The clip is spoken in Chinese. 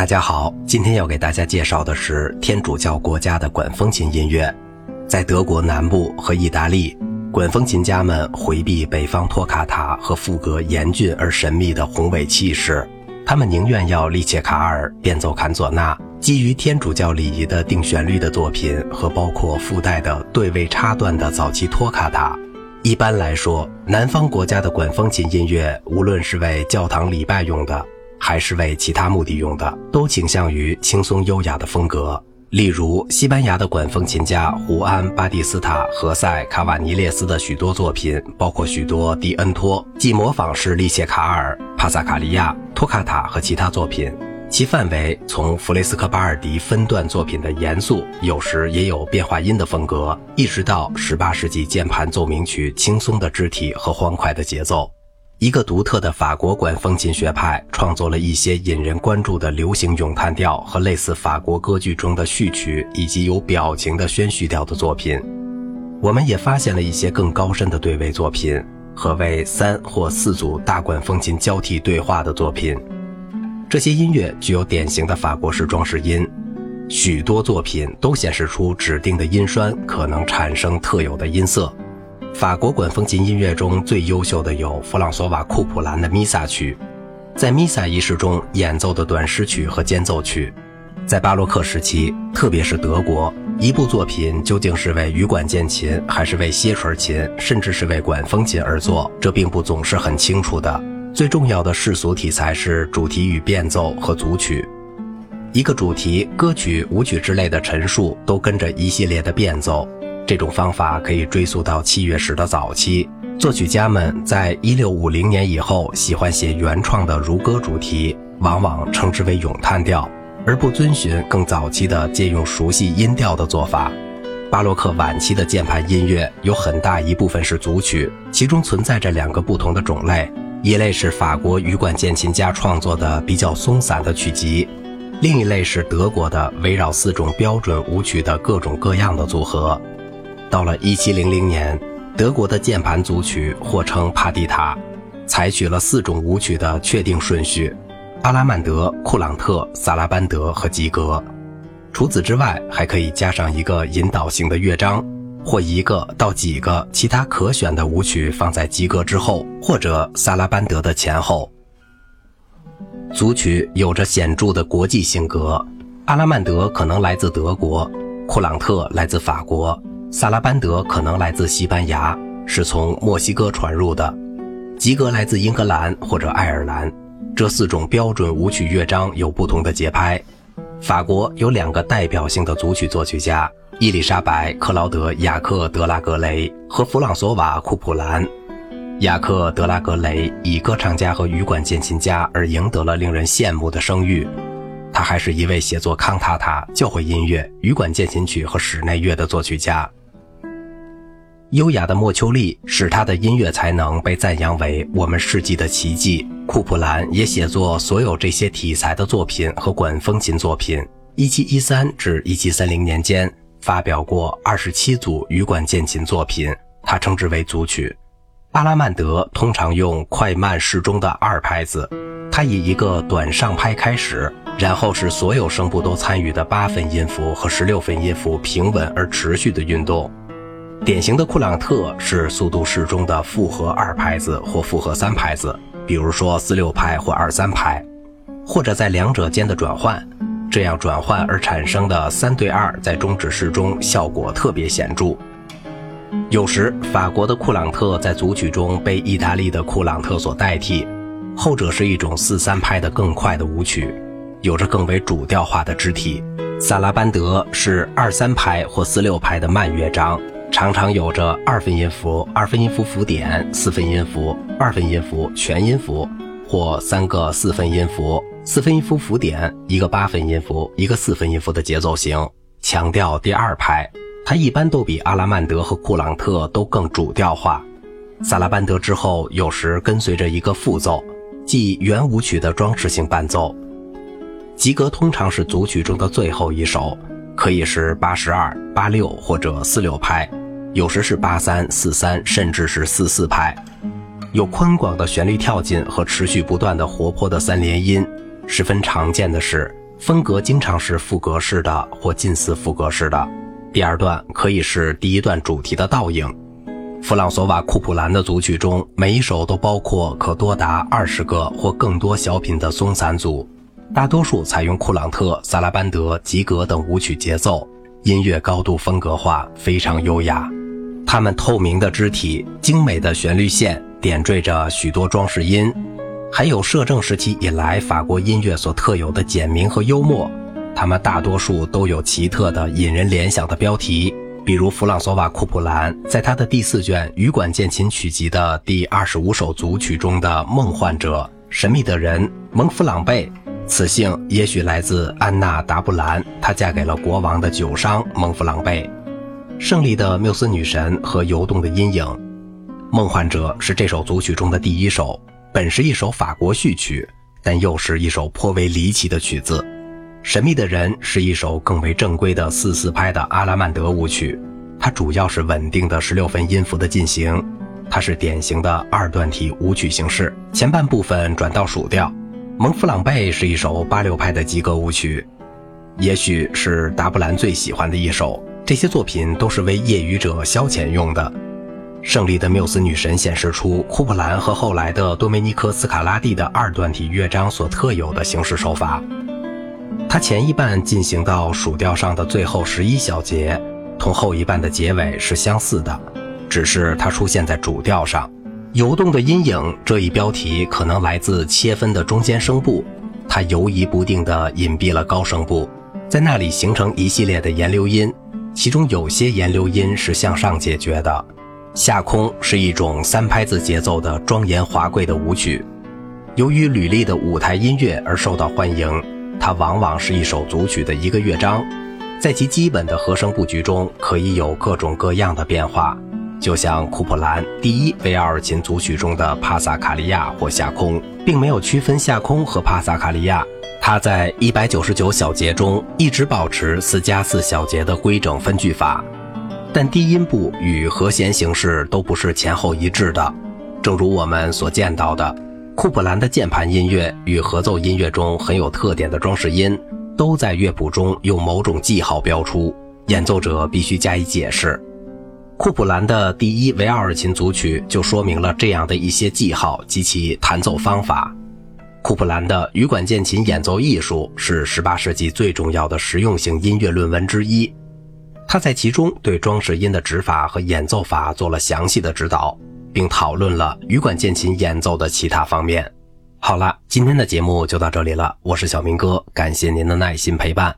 大家好，今天要给大家介绍的是天主教国家的管风琴音乐。在德国南部和意大利，管风琴家们回避北方托卡塔和赋格严峻而神秘的宏伟气势，他们宁愿要利切卡尔变奏坎佐纳，基于天主教礼仪的定旋律的作品和包括附带的对位插段的早期托卡塔。一般来说，南方国家的管风琴音乐，无论是为教堂礼拜用的，还是为其他目的用的，都倾向于轻松优雅的风格。例如，西班牙的管风琴家胡安·巴蒂斯塔·何塞·卡瓦尼列斯的许多作品，包括许多迪恩托，既模仿是利切卡尔、帕萨卡利亚、托卡塔和其他作品。其范围从弗雷斯科巴尔迪分段作品的严肃，有时也有变化音的风格，一直到18世纪键盘奏鸣曲轻松的肢体和欢快的节奏。一个独特的法国管风琴学派创作了一些引人关注的流行咏叹调和类似法国歌剧中的序曲，以及有表情的宣叙调的作品。我们也发现了一些更高深的对位作品和为三或四组大管风琴交替对话的作品。这些音乐具有典型的法国式装饰音，许多作品都显示出指定的音栓可能产生特有的音色。法国管风琴音乐中最优秀的有弗朗索瓦·库普兰的弥撒曲，在弥撒仪式中演奏的短诗曲和间奏曲。在巴洛克时期，特别是德国，一部作品究竟是为羽管键琴，还是为歇锤琴，甚至是为管风琴而作，这并不总是很清楚的。最重要的世俗题材是主题与变奏和组曲。一个主题、歌曲、舞曲之类的陈述都跟着一系列的变奏。这种方法可以追溯到器乐史的早期。作曲家们在一六五零年以后喜欢写原创的如歌主题，往往称之为咏叹调，而不遵循更早期的借用熟悉音调的做法。巴洛克晚期的键盘音乐有很大一部分是组曲，其中存在着两个不同的种类。一类是法国羽管键琴家创作的比较松散的曲集，另一类是德国的围绕四种标准舞曲的各种各样的组合。到了1700年，德国的键盘组曲或称帕蒂塔，采取了四种舞曲的确定顺序：阿拉曼德、库朗特、萨拉班德和吉格。除此之外，还可以加上一个引导型的乐章。或一个到几个其他可选的舞曲放在及格之后，或者萨拉班德的前后。组曲有着显著的国际性格，阿拉曼德可能来自德国，库朗特来自法国，萨拉班德可能来自西班牙，是从墨西哥传入的，吉格来自英格兰或者爱尔兰。这四种标准舞曲乐章有不同的节拍。法国有两个代表性的组曲作曲家。伊丽莎白·克劳德·雅克·德拉格雷和弗朗索瓦·库普兰，雅克·德拉格雷以歌唱家和羽管键琴家而赢得了令人羡慕的声誉。他还是一位写作康塔塔、教会音乐、羽管键琴曲和室内乐的作曲家。优雅的莫丘利使他的音乐才能被赞扬为我们世纪的奇迹。库普兰也写作所有这些题材的作品和管风琴作品。1713至1730年间。发表过二十七组羽管键琴作品，他称之为组曲。阿拉曼德通常用快慢适中的二拍子，他以一个短上拍开始，然后是所有声部都参与的八分音符和十六分音符平稳而持续的运动。典型的库朗特是速度适中的复合二拍子或复合三拍子，比如说四六拍或二三拍，或者在两者间的转换。这样转换而产生的三对二，在中指式中效果特别显著。有时，法国的库朗特在组曲中被意大利的库朗特所代替，后者是一种四三拍的更快的舞曲，有着更为主调化的肢体。萨拉班德是二三拍或四六拍的慢乐章，常常有着二分音符、二分音符符点、四分音符、二分音符、全音符，或三个四分音符。四分音符符点，一个八分音符，一个四分音符的节奏型，强调第二拍。它一般都比阿拉曼德和库朗特都更主调化。萨拉班德之后，有时跟随着一个副奏，即圆舞曲的装饰性伴奏。吉格通常是组曲中的最后一首，可以是八十二、八六或者四六拍，有时是八三、四三，甚至是四四拍。有宽广的旋律跳进和持续不断的活泼的三连音。十分常见的是，风格经常是副格式的或近似副格式的。第二段可以是第一段主题的倒影。弗朗索瓦·库普兰的组曲中，每一首都包括可多达二十个或更多小品的松散组，大多数采用库朗特、萨拉班德、吉格等舞曲节奏，音乐高度风格化，非常优雅。他们透明的肢体、精美的旋律线，点缀着许多装饰音，还有摄政时期以来法国音乐所特有的简明和幽默。他们大多数都有奇特的、引人联想的标题。比如弗朗索瓦·库普兰在他的第四卷《羽管键琴曲集》的第二十五首组曲中的《梦幻者》《神秘的人》蒙弗朗贝，此姓也许来自安娜·达布兰，她嫁给了国王的酒商蒙弗朗贝。胜利的缪斯女神和游动的阴影，《梦幻者》是这首组曲中的第一首，本是一首法国序曲，但又是一首颇为离奇的曲子。神秘的人是一首更为正规的四四拍的阿拉曼德舞曲，它主要是稳定的十六分音符的进行，它是典型的二段体舞曲形式，前半部分转到属调。蒙弗朗贝是一首八六拍的吉格舞曲，也许是达布兰最喜欢的一首。这些作品都是为业余者消遣用的。胜利的缪斯女神显示出库普兰和后来的多梅尼科斯卡拉蒂的二段体乐章所特有的形式手法。它前一半进行到属调上的最后十一小节，同后一半的结尾是相似的，只是它出现在主调上。游动的阴影这一标题可能来自切分的中间声部，它游移不定地隐蔽了高声部，在那里形成一系列的延留音，其中有些延留音是向上解决的。下空是一种三拍子节奏的庄严华贵的舞曲，由于吕丽的舞台音乐而受到欢迎。它往往是一首组曲的一个乐章，在其基本的和声布局中可以有各种各样的变化，就像库普兰第一维奥尔琴组曲中的帕萨卡利亚或下空，并没有区分下空和帕萨卡利亚。它在一百九十九小节中一直保持四加四小节的规整分句法，但低音部与和弦形式都不是前后一致的，正如我们所见到的。库普兰的键盘音乐与合奏音乐中很有特点的装饰音，都在乐谱中用某种记号标出，演奏者必须加以解释。库普兰的第一维奥尔琴组曲就说明了这样的一些记号及其弹奏方法。库普兰的羽管键琴演奏艺术是18世纪最重要的实用性音乐论文之一，他在其中对装饰音的指法和演奏法做了详细的指导。并讨论了羽管键琴演奏的其他方面。好了，今天的节目就到这里了，我是小明哥，感谢您的耐心陪伴。